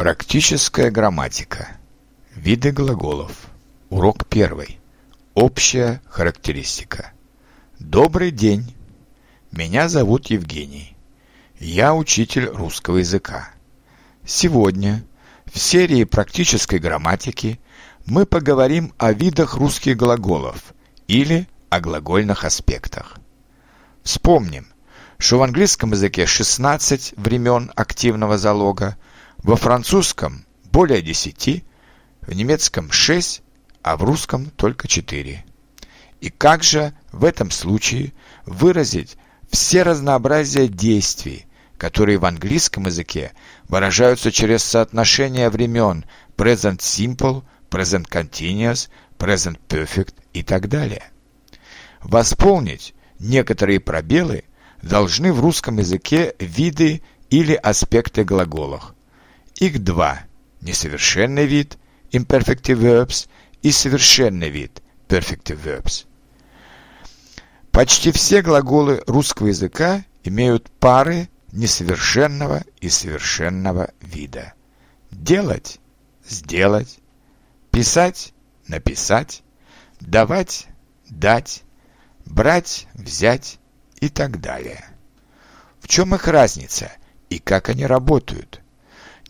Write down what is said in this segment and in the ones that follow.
Практическая грамматика. Виды глаголов. Урок первый. Общая характеристика. Добрый день. Меня зовут Евгений. Я учитель русского языка. Сегодня в серии практической грамматики мы поговорим о видах русских глаголов или о глагольных аспектах. Вспомним, что в английском языке 16 времен активного залога, во французском более 10, в немецком 6, а в русском только 4. И как же в этом случае выразить все разнообразие действий, которые в английском языке выражаются через соотношение времен present simple, present continuous, present perfect и так далее. Восполнить некоторые пробелы должны в русском языке виды или аспекты глаголов. Их два – несовершенный вид – imperfective verbs и совершенный вид – perfective verbs. Почти все глаголы русского языка имеют пары несовершенного и совершенного вида. Делать – сделать, писать – написать, давать – дать, брать – взять и так далее. В чем их разница и как они работают?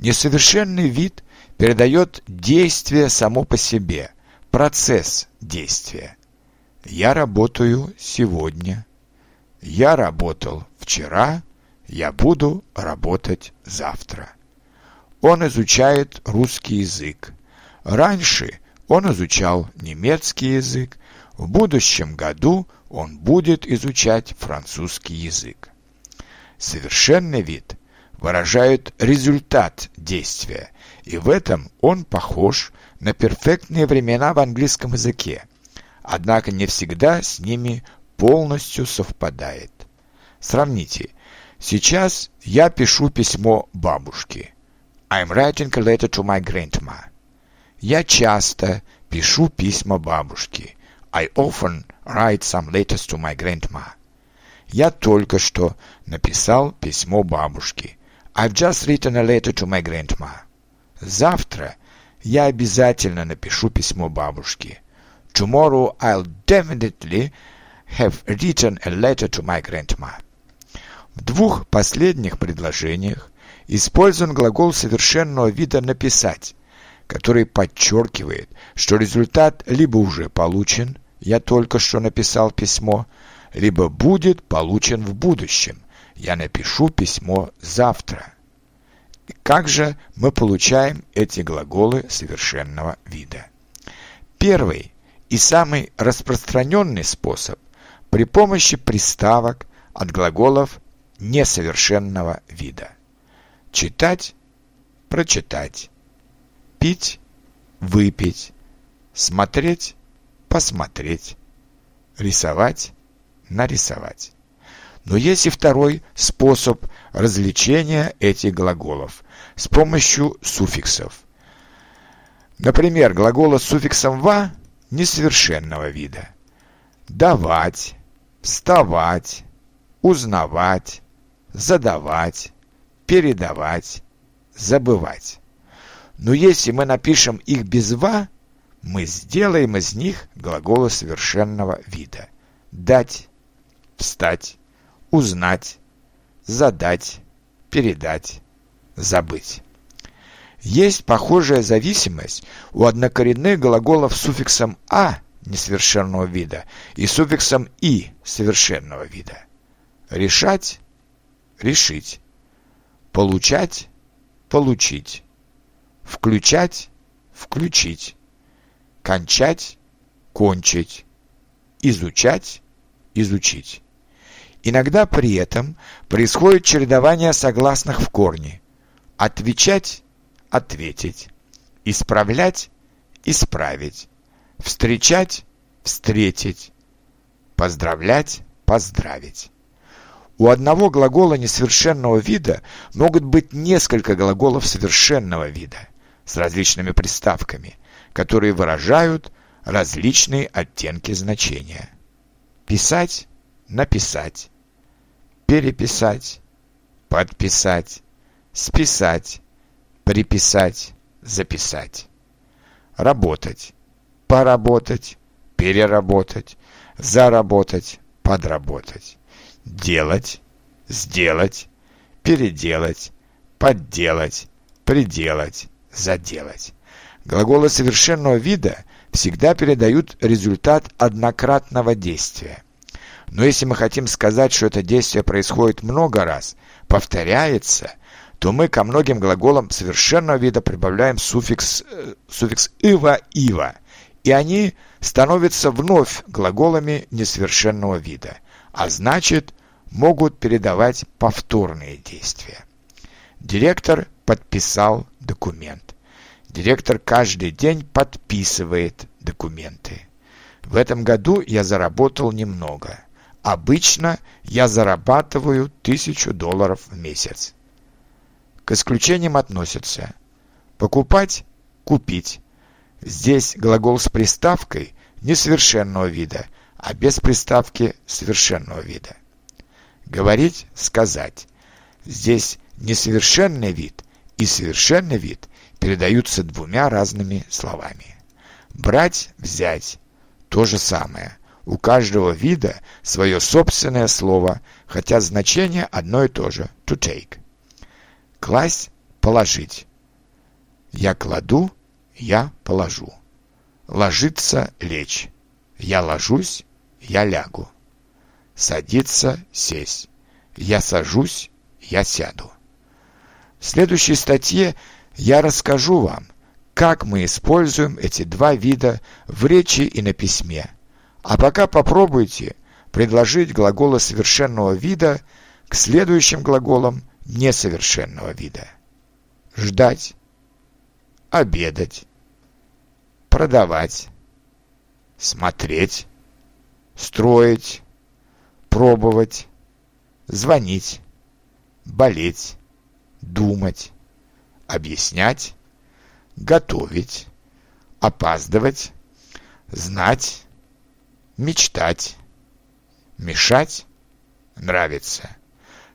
Несовершенный вид передает действие само по себе, процесс действия. Я работаю сегодня. Я работал вчера. Я буду работать завтра. Он изучает русский язык. Раньше он изучал немецкий язык. В будущем году он будет изучать французский язык. Совершенный вид выражает результат действия, и в этом он похож на перфектные времена в английском языке, однако не всегда с ними полностью совпадает. Сравните. Сейчас я пишу письмо бабушке. I'm writing a letter to my grandma. Я часто пишу письма бабушке. I often write some letters to my grandma. Я только что написал письмо бабушке. I've just written a letter to my grandma. Завтра я обязательно напишу письмо бабушке. Tomorrow I'll definitely have written a letter to my grandma. В двух последних предложениях использован глагол совершенного вида «написать», который подчеркивает, что результат либо уже получен, я только что написал письмо, либо будет получен в будущем, я напишу письмо завтра. Как же мы получаем эти глаголы совершенного вида? Первый и самый распространенный способ при помощи приставок от глаголов несовершенного вида. Читать – прочитать, пить – выпить, смотреть – посмотреть, рисовать – нарисовать. Но есть и второй способ развлечения этих глаголов с помощью суффиксов. Например, глагола с суффиксом «ва» несовершенного вида. Давать, вставать, узнавать, задавать, передавать, забывать. Но если мы напишем их без «ва», мы сделаем из них глаголы совершенного вида. Дать, встать, узнать, задать, передать, забыть. Есть похожая зависимость у однокоренных глаголов с суффиксом «а» несовершенного вида и суффиксом «и» совершенного вида. Решать – решить. Получать – получить. Включать – включить. Кончать – кончить. Изучать – изучить. Иногда при этом происходит чередование согласных в корне. Отвечать – ответить. Исправлять – исправить. Встречать – встретить. Поздравлять – поздравить. У одного глагола несовершенного вида могут быть несколько глаголов совершенного вида с различными приставками, которые выражают различные оттенки значения. Писать – написать переписать, подписать, списать, приписать, записать. Работать, поработать, переработать, заработать, подработать. Делать, сделать, переделать, подделать, приделать, заделать. Глаголы совершенного вида всегда передают результат однократного действия. Но если мы хотим сказать, что это действие происходит много раз, повторяется, то мы ко многим глаголам совершенного вида прибавляем суффикс, э, суффикс «ива-ива», и они становятся вновь глаголами несовершенного вида, а значит, могут передавать повторные действия. Директор подписал документ. Директор каждый день подписывает документы. В этом году я заработал немного. Обычно я зарабатываю тысячу долларов в месяц. К исключениям относятся покупать, купить. Здесь глагол с приставкой несовершенного вида, а без приставки совершенного вида. Говорить, сказать. Здесь несовершенный вид и совершенный вид передаются двумя разными словами. Брать, взять – то же самое. У каждого вида свое собственное слово, хотя значение одно и то же – to take. Класть – положить. Я кладу, я положу. Ложиться – лечь. Я ложусь, я лягу. Садиться – сесть. Я сажусь, я сяду. В следующей статье я расскажу вам, как мы используем эти два вида в речи и на письме. А пока попробуйте предложить глаголы совершенного вида к следующим глаголам несовершенного вида. Ждать, обедать, продавать, смотреть, строить, пробовать, звонить, болеть, думать, объяснять, готовить, опаздывать, знать, мечтать, мешать, нравится.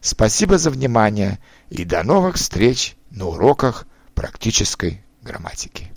Спасибо за внимание и до новых встреч на уроках практической грамматики.